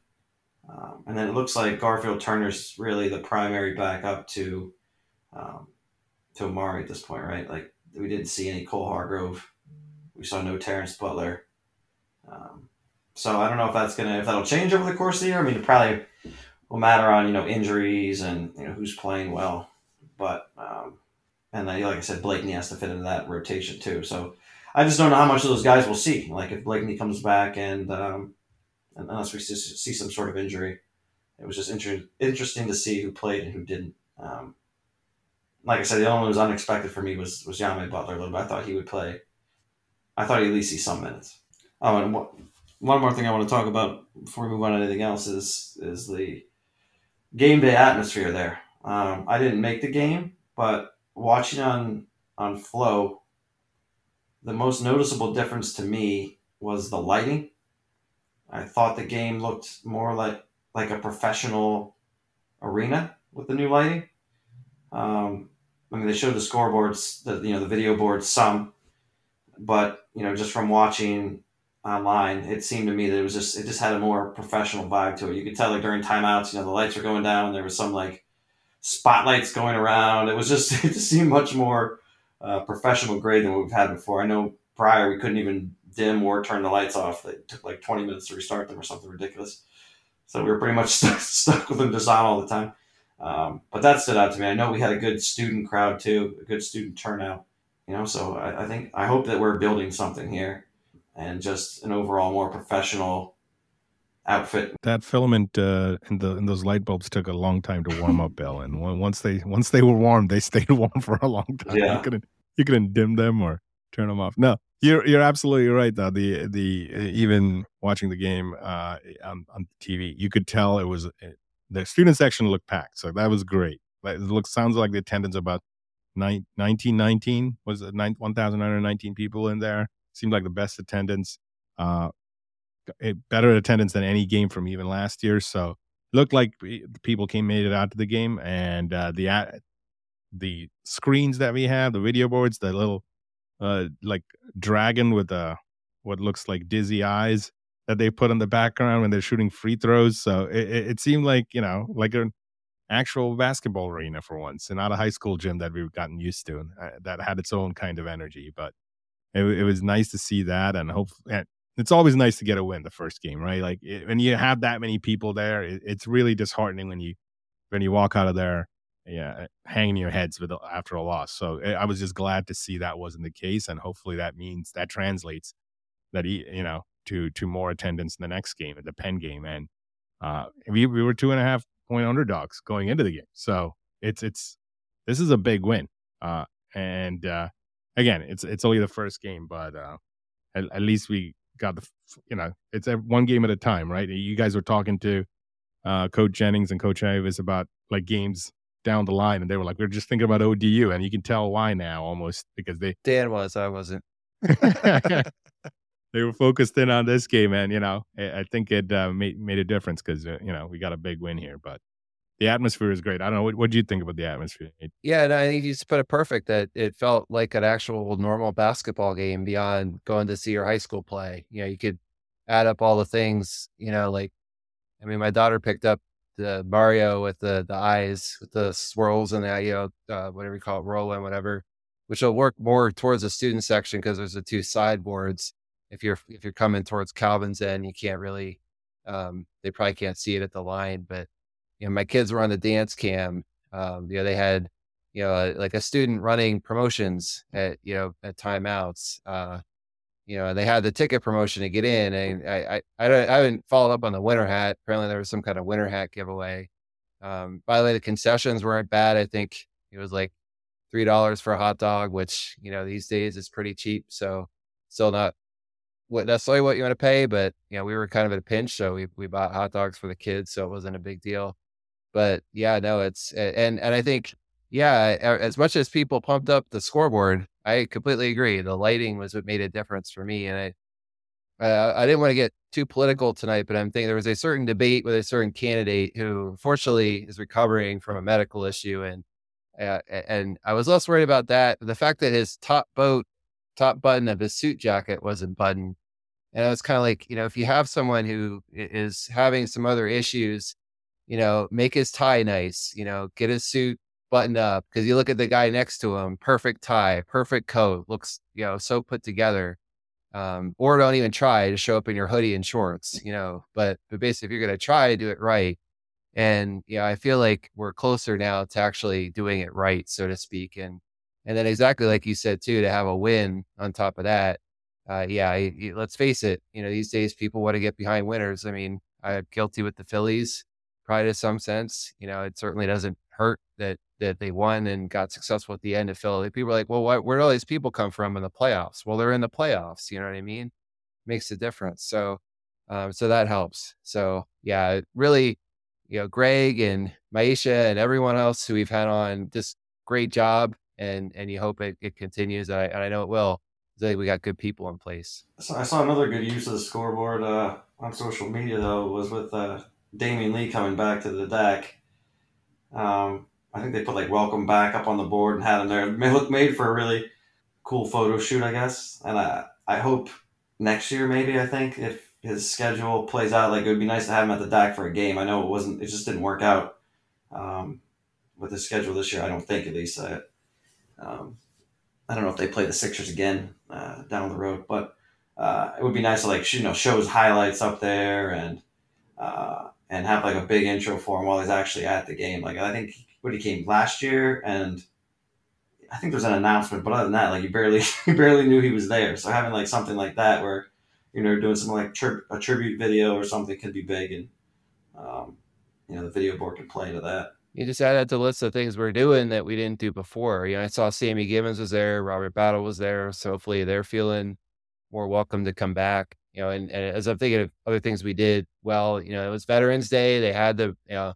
Um, and then it looks like Garfield Turner's really the primary backup to um, to Amari at this point, right? Like we didn't see any Cole Hargrove. We saw no Terrence Butler. Um, so I don't know if that's gonna if that'll change over the course of the year. I mean, it probably will matter on you know injuries and you know who's playing well, but um, and then, like I said, Blakeney has to fit into that rotation too. So I just don't know how much of those guys we'll see. Like if Blakeney comes back and, um, unless we see some sort of injury, it was just inter- interesting to see who played and who didn't. Um, like I said, the only one who was unexpected for me was was Yame Butler a little bit. I thought he would play. I thought he'd at least see some minutes. Oh, and one more thing I want to talk about before we move on to anything else is is the game day atmosphere there. Um, I didn't make the game, but watching on on Flow, the most noticeable difference to me was the lighting. I thought the game looked more like like a professional arena with the new lighting. Um, I mean, they showed the scoreboards, the you know the video boards some, but you know just from watching online, it seemed to me that it was just it just had a more professional vibe to it. You could tell like during timeouts, you know, the lights were going down. There was some like spotlights going around. It was just it just seemed much more uh, professional grade than what we've had before. I know prior we couldn't even dim or turn the lights off. It took like 20 minutes to restart them or something ridiculous. So we were pretty much stuck, stuck with them just on all the time. Um, but that stood out to me. I know we had a good student crowd too, a good student turnout. You know, so I, I think I hope that we're building something here, and just an overall more professional outfit. That filament uh, and the and those light bulbs took a long time to warm up, Bill. And once they once they were warm, they stayed warm for a long time. Yeah. You couldn't you couldn't dim them or turn them off. No, you're you're absolutely right. Though the the even watching the game uh, on on TV, you could tell it was the student section looked packed, so that was great. It looks sounds like the attendance about 1919 was it 1,919 people in there. Seemed like the best attendance, uh, better attendance than any game from even last year. So looked like people came made it out to the game, and uh, the the screens that we have, the video boards, the little uh, like dragon with the what looks like dizzy eyes that they put in the background when they're shooting free throws. So it, it seemed like you know like an actual basketball arena for once, and not a high school gym that we've gotten used to, and uh, that had its own kind of energy. But it, it was nice to see that, and hope. And it's always nice to get a win the first game, right? Like it, when you have that many people there, it, it's really disheartening when you when you walk out of there yeah, hanging your heads with after a loss. So eh, I was just glad to see that wasn't the case, and hopefully that means that translates that he, you know, to to more attendance in the next game, at the Penn game, and uh, we we were two and a half point underdogs going into the game. So it's it's this is a big win, uh, and uh, again, it's it's only the first game, but uh, at, at least we got the you know it's one game at a time, right? You guys were talking to uh, Coach Jennings and Coach Avis about like games down the line, and they were like, "We're just thinking about ODU," and you can tell why now almost because they Dan was, I wasn't. they were focused in on this game, and you know, I, I think it uh, made made a difference because uh, you know we got a big win here, but the atmosphere is great. I don't know what what do you think about the atmosphere? Yeah, and I think you just put it perfect that it felt like an actual normal basketball game beyond going to see your high school play. You know, you could add up all the things. You know, like I mean, my daughter picked up the Mario with the the eyes with the swirls and the you know uh, whatever you call it, rolling whatever, which will work more towards the student section because there's the two sideboards. If you're if you're coming towards Calvin's end, you can't really. Um, they probably can't see it at the line, but you know, my kids were on the dance cam. Um, you know, they had you know like a student running promotions at you know at timeouts. Uh, you know, they had the ticket promotion to get in, and I I I, I haven't followed up on the winter hat. Apparently, there was some kind of winter hat giveaway. Um, by the way, the concessions weren't bad. I think it was like three dollars for a hot dog, which you know these days is pretty cheap. So still not what necessarily what you want to pay, but you know we were kind of at a pinch, so we we bought hot dogs for the kids, so it wasn't a big deal. But yeah, no, it's and and I think yeah, as much as people pumped up the scoreboard, I completely agree. The lighting was what made a difference for me, and I, uh, I didn't want to get too political tonight, but I'm thinking there was a certain debate with a certain candidate who, fortunately, is recovering from a medical issue, and uh, and I was less worried about that. The fact that his top boat, top button of his suit jacket wasn't buttoned, and I was kind of like, you know, if you have someone who is having some other issues, you know, make his tie nice, you know, get his suit buttoned up because you look at the guy next to him, perfect tie, perfect coat, looks you know so put together. Um, or don't even try to show up in your hoodie and shorts, you know. But but basically, if you're gonna try to do it right, and yeah, I feel like we're closer now to actually doing it right, so to speak. And and then exactly like you said too, to have a win on top of that. Uh, yeah, I, let's face it. You know, these days people want to get behind winners. I mean, I'm guilty with the Phillies, probably to some sense. You know, it certainly doesn't hurt that that they won and got successful at the end of Philly. People are like, well, where do all these people come from in the playoffs? Well, they're in the playoffs. You know what I mean? Makes a difference. So, um, so that helps. So yeah, really, you know, Greg and Maisha and everyone else who we've had on, just great job. And, and you hope it, it continues. I, and I know it will. I think we got good people in place. So I saw another good use of the scoreboard uh, on social media though was with uh, Damion Lee coming back to the DAC. Um, I think they put like welcome back up on the board and had him there. It looked made for a really cool photo shoot, I guess. And I I hope next year maybe I think if his schedule plays out like it would be nice to have him at the DAC for a game. I know it wasn't it just didn't work out um, with his schedule this year. I don't think at least. I, um, I don't know if they play the Sixers again uh, down the road, but uh, it would be nice to like you know show his highlights up there and uh, and have like a big intro for him while he's actually at the game. Like I think what he came last year, and I think there's an announcement, but other than that, like you barely you barely knew he was there. So having like something like that where you know doing something like tri- a tribute video or something could be big, and um, you know the video board can play to that. You just add to the list of things we're doing that we didn't do before. You know, I saw Sammy Gibbons was there, Robert Battle was there, so hopefully they're feeling more welcome to come back. You know, and, and as I'm thinking of other things we did well, you know, it was Veterans Day. They had the you know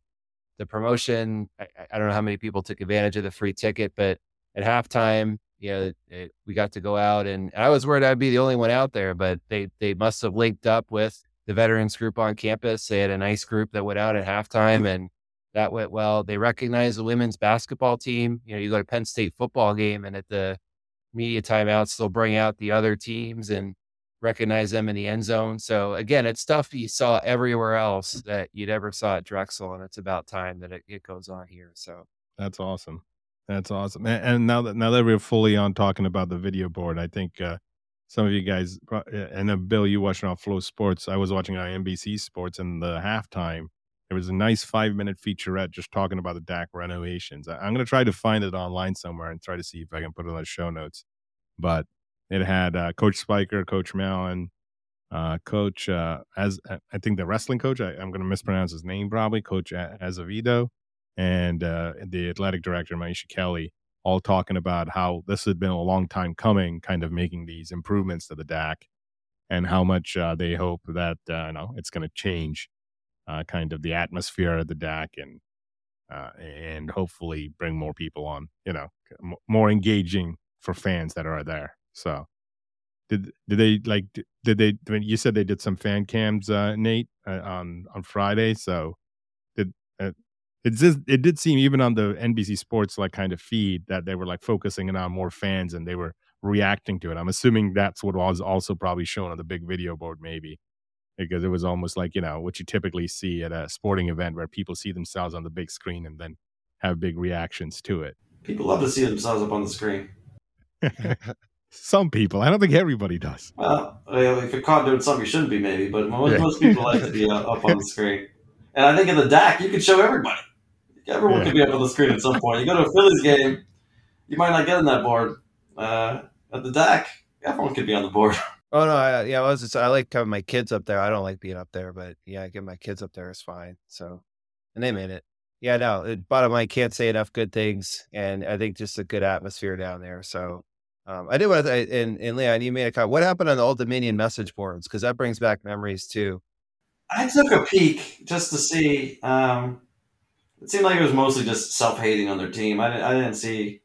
the promotion. I, I, don't know how many people took advantage of the free ticket, but at halftime, you know, it, we got to go out, and, and I was worried I'd be the only one out there, but they they must have linked up with the veterans group on campus. They had a nice group that went out at halftime, and that went well. They recognized the women's basketball team. You know, you go to Penn State football game, and at the media timeouts, they'll bring out the other teams and recognize them in the end zone. So again, it's stuff you saw everywhere else that you'd ever saw at Drexel, and it's about time that it, it goes on here. So that's awesome. That's awesome. And, and, now that now that we're fully on talking about the video board, I think uh, some of you guys and uh, Bill, you watching on FloSports. I was watching on NBC Sports, and the halftime There was a nice five minute featurette just talking about the DAC renovations. I, am going to try to find it online somewhere and try to see if I can put it on the show notes. But it had uh, Coach Spiker, Coach Mallon, uh, Coach uh, as uh, I think the wrestling coach. I, am going to mispronounce his name probably. Coach Azevedo and uh, the athletic director Maisha Kelly, all talking about how this had been a long time coming, kind of making these improvements to the DAC, and how much uh, they hope that uh, you know it's going to change, kind of the atmosphere of the DAC and. and hopefully bring more people on, you know, more engaging for fans that are there. So, did did they like did they when you said they did some fan cams uh nate uh, on on friday so did uh, it just it did seem even on the nbc sports like kind of feed that they were like focusing in on more fans and they were reacting to it. I'm assuming that's what was also probably shown on the big video board maybe because it was almost like you know what you typically see at a sporting event where people see themselves on the big screen and then have big reactions to it. People love to see themselves up on the screen Some people. I don't think everybody does. Well, if you're caught doing something you shouldn't be, maybe, but most, yeah. most people like to be up on the screen. And I think in the DAC, you can show everybody. Everyone yeah. could be up on the screen at some point. You go to a Phillies game, you might not get on that board. Uh, at the DAC, everyone could be on the board. Oh no, I, yeah, I was. Just, I like having my kids up there. I don't like being up there, but yeah, getting my kids up there is fine. So, and they made it. Yeah, no. Bottom line, can't say enough good things, and I think just a good atmosphere down there. So um, I did want to, and, and Leon, you made a comment. What happened on the Old Dominion message boards? Because that brings back memories too. I took a peek just to see. Um, it seemed like it was mostly just self hating on their team. I didn't, I didn't see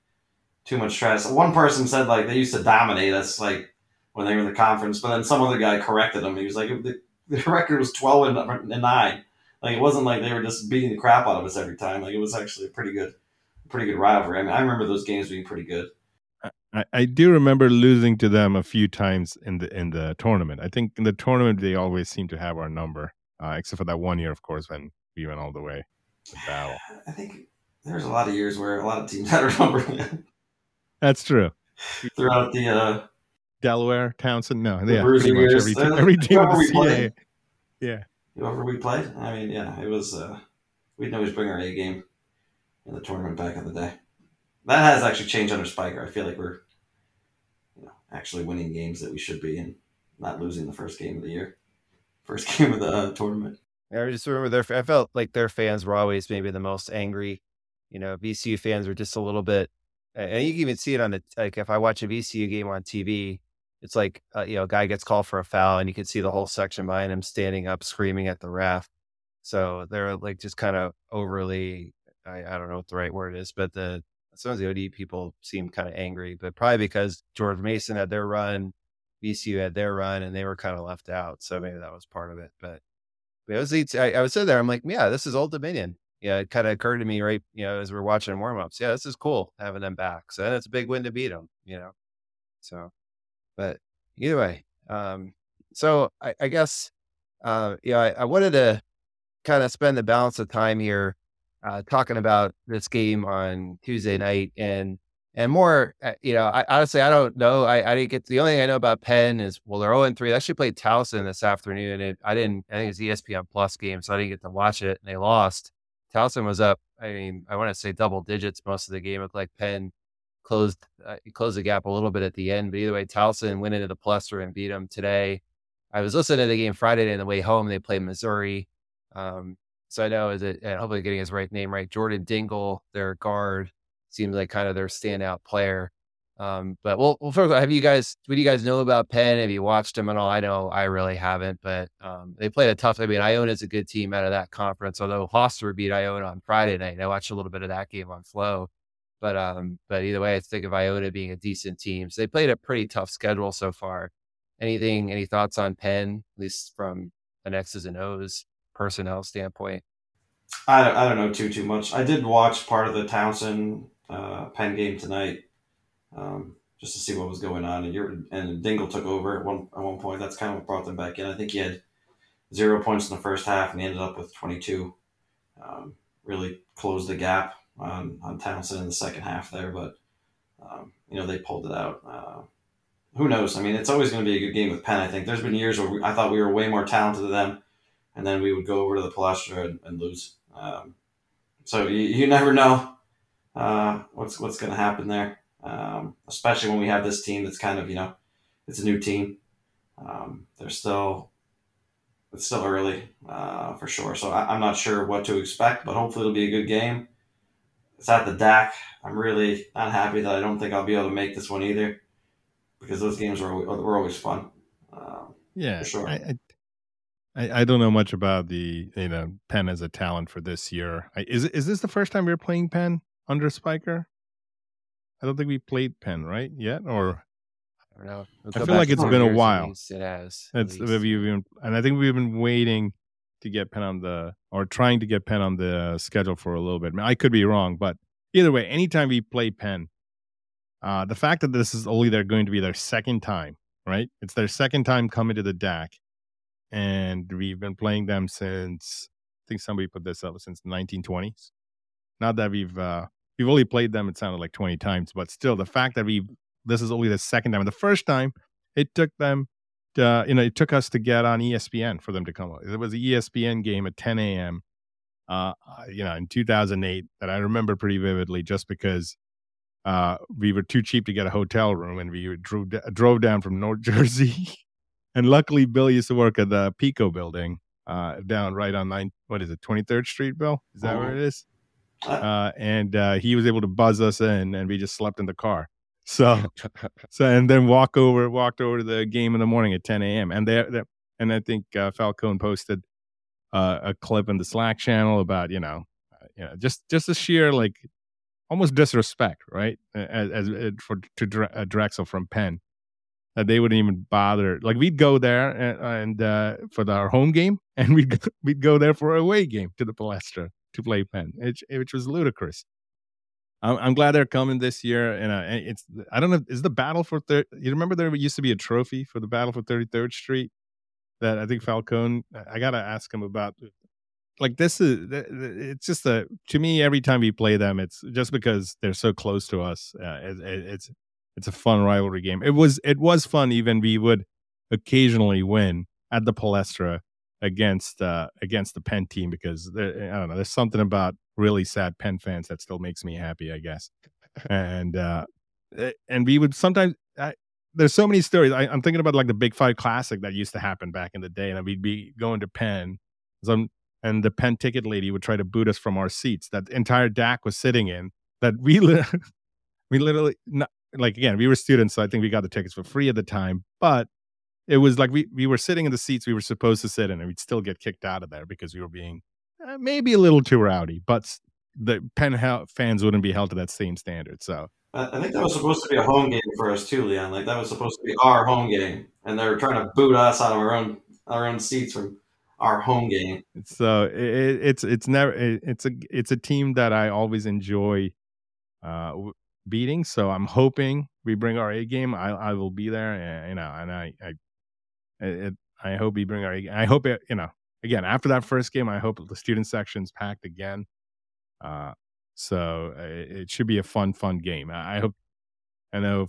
too much stress. One person said like they used to dominate us like when they were in the conference, but then some other guy corrected them. He was like the, the record was twelve and, and nine. Like it wasn't like they were just beating the crap out of us every time. Like it was actually a pretty good, pretty good rivalry. I mean, I remember those games being pretty good. I, I do remember losing to them a few times in the in the tournament. I think in the tournament they always seem to have our number, uh, except for that one year, of course, when we went all the way to battle. I think there's a lot of years where a lot of teams had our number. That's true. Throughout the uh, Delaware, Towson, no, yeah, pretty much every, uh, every team the CAA. Yeah. Whoever we played, I mean, yeah, it was. Uh, we'd always bring our A game in the tournament back in the day. That has actually changed under Spiker. I feel like we're you know, actually winning games that we should be and not losing the first game of the year, first game of the uh, tournament. I just remember their. I felt like their fans were always maybe the most angry. You know, VCU fans were just a little bit, and you can even see it on the like if I watch a VCU game on TV, it's like uh, you know, a guy gets called for a foul, and you can see the whole section behind him standing up, screaming at the ref. So they're like just kind of overly. I, I don't know what the right word is, but the some of the OD people seem kind of angry, but probably because George Mason had their run, VCU had their run, and they were kind of left out. So maybe that was part of it. But, but it was, I, I was sitting there, I'm like, yeah, this is Old Dominion. Yeah, it kind of occurred to me right, you know, as we're watching warmups. Yeah, this is cool having them back. So it's a big win to beat them, you know. So, but either way, um, so I, I guess, uh, yeah, I, I wanted to kind of spend the balance of time here uh, talking about this game on Tuesday night and and more, uh, you know, I honestly I don't know. I, I didn't get the only thing I know about Penn is well they're 0 3. They actually played Towson this afternoon. And I didn't. I think it's ESPN Plus game, so I didn't get to watch it. And they lost. Towson was up. I mean, I want to say double digits most of the game. It looked like Penn closed uh, closed the gap a little bit at the end. But either way, Towson went into the Palestra and beat them today. I was listening to the game Friday on the way home. They played Missouri. Um, so I know is it and hopefully getting his right name right. Jordan Dingle, their guard, seems like kind of their standout player. Um, but well, well, first, have you guys? What do you guys know about Penn? Have you watched them at all? I know I really haven't, but um, they played a tough. I mean, Iona is a good team out of that conference. Although Hofstra beat Iona on Friday night, I watched a little bit of that game on Flow. But um, but either way, I think of Iona being a decent team. So they played a pretty tough schedule so far. Anything? Any thoughts on Penn? At least from an X's and O's personnel standpoint? I don't, I don't know too too much. I did watch part of the Towson uh, Penn game tonight, um, just to see what was going on. And you and Dingle took over at one at one point. That's kind of what brought them back in. I think he had zero points in the first half, and he ended up with twenty two. Um, really closed the gap on on Towson in the second half there, but um, you know they pulled it out. Uh, who knows? I mean, it's always going to be a good game with Penn. I think there's been years where we, I thought we were way more talented than them and then we would go over to the Palestra and, and lose. Um, so you, you never know uh, what's what's going to happen there, um, especially when we have this team that's kind of you know it's a new team. Um, they're still it's still early uh, for sure, so I, am not sure what to expect, but hopefully it'll be a good game. It's at the DAC. I'm really not happy that I don't think I'll be able to make this one either, because those games were were always fun. Um, yeah, sure. I, I, I, don't know much about the you know Penn as a talent for this year. I, is is this the first time we are playing Penn under Spiker? I don't think we played Penn right yet, or I don't know. We'll I feel like it's been a while. It has. It's we've been, and I think we've been waiting to get Penn on the or trying to get Penn on the schedule for a little bit. I, I could be wrong, but either way, anytime we play Penn, uh, the fact that this is only they're going to be their second time, right? It's their second time coming to the DAC and we've been playing them since I think somebody put this up since the 1920s. Not that we've uh, we've only played them. It sounded like 20 times, but still, the fact that we this is only the second time. And the first time, it took them, to, you know, it took us to get on ESPN for them to come. It was an ESPN game at 10 a.m. Uh, you know, in 2008 that I remember pretty vividly, just because uh, we were too cheap to get a hotel room, and we drove drove down from North Jersey and luckily, Bill used to work at the Pico building uh, down right on nine. What is it, Twenty Third Street, Bill? Is that oh. where it is? Uh, uh, and uh, he was able to buzz us in, and we just slept in the car. So, so and then walk over, walked over to the game in the morning at 10 a.m. And there, and I think uh, Falcone posted uh, a clip in the Slack channel about you know, uh, you know, just just a sheer like almost disrespect, right? As, as for to uh, Drexel from Penn that they wouldn't even bother. Like we'd go there and, and uh, for our home game, and we'd we'd go there for away game to the Palestra to play Penn, which, which was ludicrous. I'm, I'm, glad they're coming this year, and uh, it's I don't know is the battle for third. You remember there used to be a trophy for the battle for 33rd Street that I think Falcone. I gotta ask him about. Like this is it's just a to me every time we play them it's just because they're so close to us uh, it, it's it's a fun rivalry game. It was it was fun. Even we would occasionally win at the Palestra against uh, against the Penn team because there, I don't know. There's something about really sad Penn fans that still makes me happy. I guess. and uh, eh, and we would sometimes. I, there's so many stories. I, am thinking about like the Big Five Classic that used to happen back in the day, and we'd be going to Penn. Some, and the Penn ticket lady would try to boot us from our seats that entire DAC was sitting in. That we we literally not, like again, we were students, so I think we got the tickets for free at the time. But it was like we we were sitting in the seats we were supposed to sit in, and we'd still get kicked out of there because we were being uh, maybe a little too rowdy. But the Penn fans wouldn't be held to that same standard. So I think that was supposed to be a home game for us too, Leon. Like that was supposed to be our home game, and they were trying to boot us out of our own our own seats from our home game. So it, it's it's never it, it's a it's a team that I always enjoy uh, beating. So I'm hoping we bring our A game. I I will be there, and you know, and I I it, I hope we bring our. I hope it, you know, again after that first game, I hope the student section's packed again. Uh, so it, it should be a fun fun game. I, I hope. I know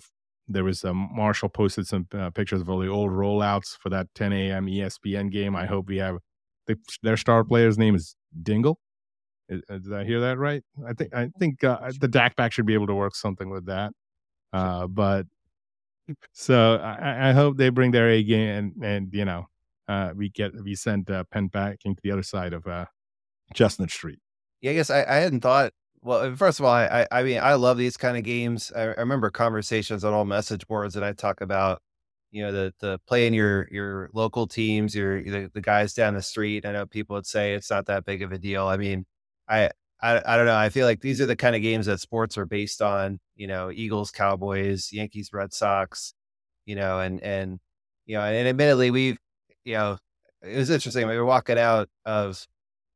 there was a Marshall posted some uh, pictures of all the old rollouts for that 10 a.m. ESPN game. I hope we have the, their star player's name is Dingle. Uh, did I hear that right? I think I think uh, the DAC Pack should be able to work something with that. Uh, but so I, I, hope they bring their A game and, and you know uh, we get we send uh, Penn back into the other side of uh, Chestnut Street. Yeah, I guess I, I hadn't thought. Well, first of all, I I mean I love these kind of games. I, I remember conversations on all message boards that I talk about you know the the playing your your local teams your the, the guys down the street i know people would say it's not that big of a deal i mean I, I I don't know. I feel like these are the kind of games that sports are based on. You know, Eagles, Cowboys, Yankees, Red Sox. You know, and and you know, and admittedly, we've you know, it was interesting. We were walking out of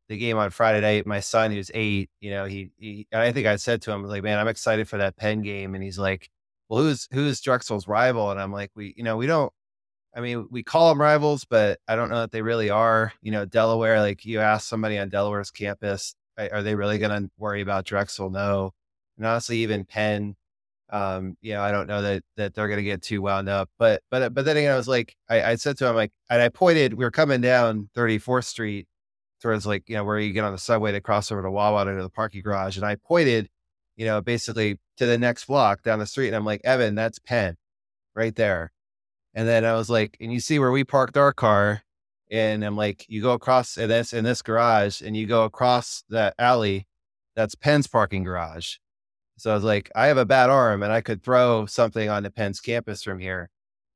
the game on Friday night. My son, who's eight, you know, he, he I think I said to him like, "Man, I'm excited for that Penn game," and he's like, "Well, who's who's Drexel's rival?" And I'm like, "We, you know, we don't." I mean, we call them rivals, but I don't know that they really are. You know, Delaware, like you ask somebody on Delaware's campus, are they really going to worry about Drexel? No. And honestly, even Penn, Um, you know, I don't know that that they're gonna get too wound up. But but but then again, I was like, I, I said to him like, and I pointed. We were coming down 34th Street towards like you know where you get on the subway to cross over to Wawa to the parking garage, and I pointed, you know, basically to the next block down the street, and I'm like, Evan, that's Penn, right there. And then I was like, and you see where we parked our car, and I'm like, you go across in this in this garage, and you go across that alley, that's Penn's parking garage. So I was like, I have a bad arm and I could throw something on the Penn's campus from here.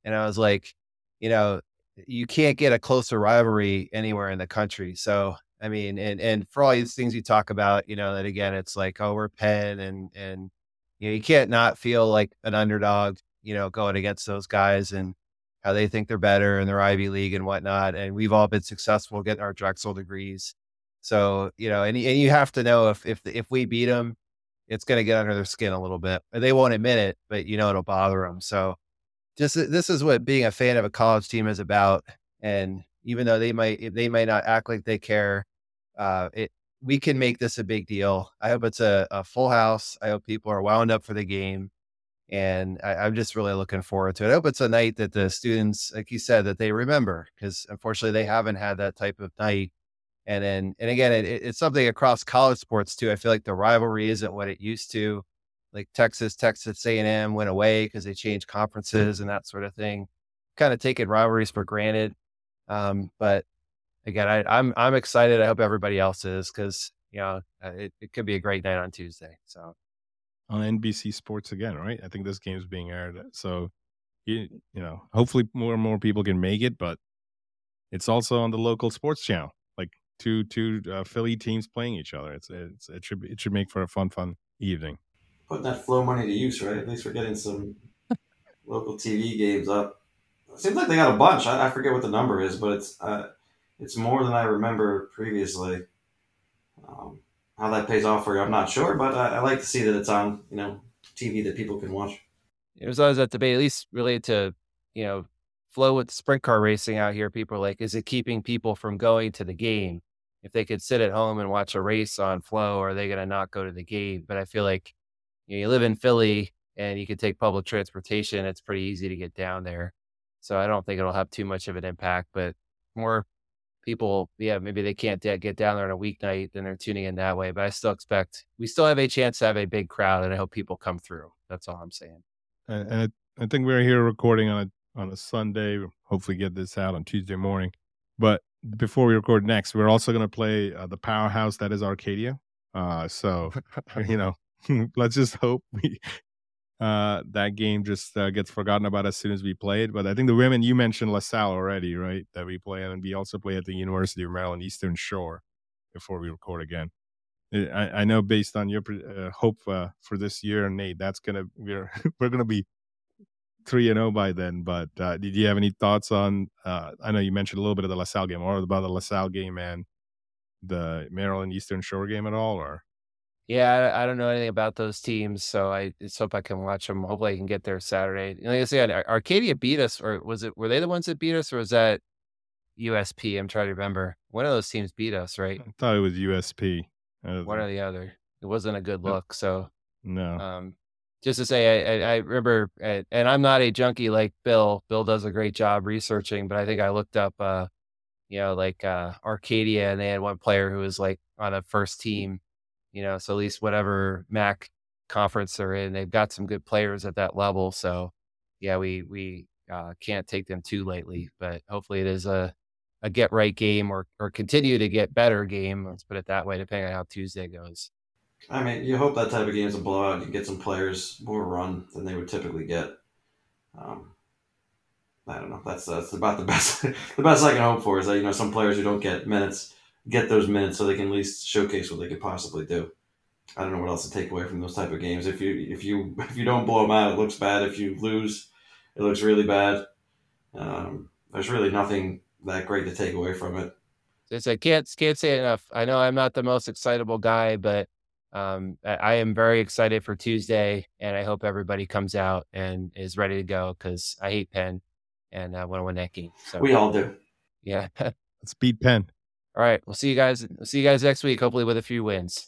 And I was like, you know, you can't get a closer rivalry anywhere in the country. So I mean, and and for all these things you talk about, you know, that again, it's like, oh, we're Penn, and and you know, you can't not feel like an underdog, you know, going against those guys and how they think they're better in their Ivy League and whatnot. And we've all been successful getting our Drexel degrees. So you know, and and you have to know if if if we beat them, it's going to get under their skin a little bit. They won't admit it, but you know it'll bother them. So just this is what being a fan of a college team is about. And even though they might they might not act like they care, uh, it we can make this a big deal. I hope it's a, a full house. I hope people are wound up for the game. And I, am just really looking forward to it. I hope it's a night that the students, like you said, that they remember because unfortunately they haven't had that type of night and then, and again, it, it's something across college sports too. I feel like the rivalry isn't what it used to. Like Texas, Texas A&M went away because they changed conferences and that sort of thing. Kind of taking rivalries for granted. Um, but again, I, I'm I'm excited. I hope everybody else is because you know uh, it, it could be a great night on Tuesday. So on NBC Sports again, right? I think this game is being aired. So you you know, hopefully more and more people can make it, but it's also on the local sports channel like two two uh, Philly teams playing each other. It's, it's it should it should make for a fun fun evening. Putting that flow money to use, right? At least we're getting some local TV games up. It seems like they got a bunch. I, I forget what the number is, but it's uh, it's more than I remember previously. Um, how that pays off for you, I'm not sure, but I, I, like to see that it's on you know TV that people can watch. There's always that debate, at least related to you know flow with sprint car racing out here. People are like, is it keeping people from going to the game? if they could sit at home and watch a race on flow, are they going to not go to the game? But I feel like you, know, you live in Philly and you can take public transportation. It's pretty easy to get down there. So I don't think it'll have too much of an impact, but more people, yeah, maybe they can't get down there on a weeknight, and they're tuning in that way. But I still expect we still have a chance to have a big crowd, and I hope people come through. That's all I'm saying. And, and I think we're here recording on a on a Sunday. Hopefully, get this out on Tuesday morning. But before we record next, we're also going to play uh, the powerhouse that is Arcadia. Uh, so, you know, let's just hope we, uh, that game just uh, gets forgotten about as soon as we play it. But I think the women, you mentioned LaSalle already, right? That we play. And we also play at the University of Maryland Eastern Shore before we record again. I, I know based on your uh, hope uh, for this year, Nate, that's to, we're, we're to be three and zero oh by then. But uh, did you have any thoughts on? Uh, I know you mentioned a little bit of the LaSalle game, or about the LaSalle game and the Maryland Eastern Shore game at all, or? Yeah, I, don't know anything about those teams, so I just hope I can watch them. Hopefully, I can get there Saturday. Like I said, Arcadia beat us, or was it? Were they the ones that beat us, or was that USP? I'm trying to remember. One of those teams beat us, right? I thought it was USP. One or the other. It wasn't a good look. So no. Um, just to say, I, I, I remember, and I'm not a junkie like Bill. Bill does a great job researching, but I think I looked up, uh, you know, like uh, Arcadia, and they had one player who was like on a first team, you know, so at least whatever MAC conference they're in, they've got some good players at that level. So, yeah, we we uh, can't take them too lightly, but hopefully it is a a get right game or or continue to get better game. Let's put it that way, depending on how Tuesday goes. I mean, you hope that type of game is a blowout. You get some players more run than they would typically get. Um, I don't know. That's that's about the best. the best I can hope for is that you know some players who don't get minutes get those minutes so they can at least showcase what they could possibly do. I don't know what else to take away from those type of games. If you if you if you don't blow them out, it looks bad. If you lose, it looks really bad. Um, there's really nothing that great to take away from it. It's I can't can't say enough. I know I'm not the most excitable guy, but um, I am very excited for Tuesday, and I hope everybody comes out and is ready to go because I hate Penn and I want to win that game. So we all do. Yeah. Let's beat Penn. All right. We'll see you guys. We'll see you guys next week, hopefully with a few wins.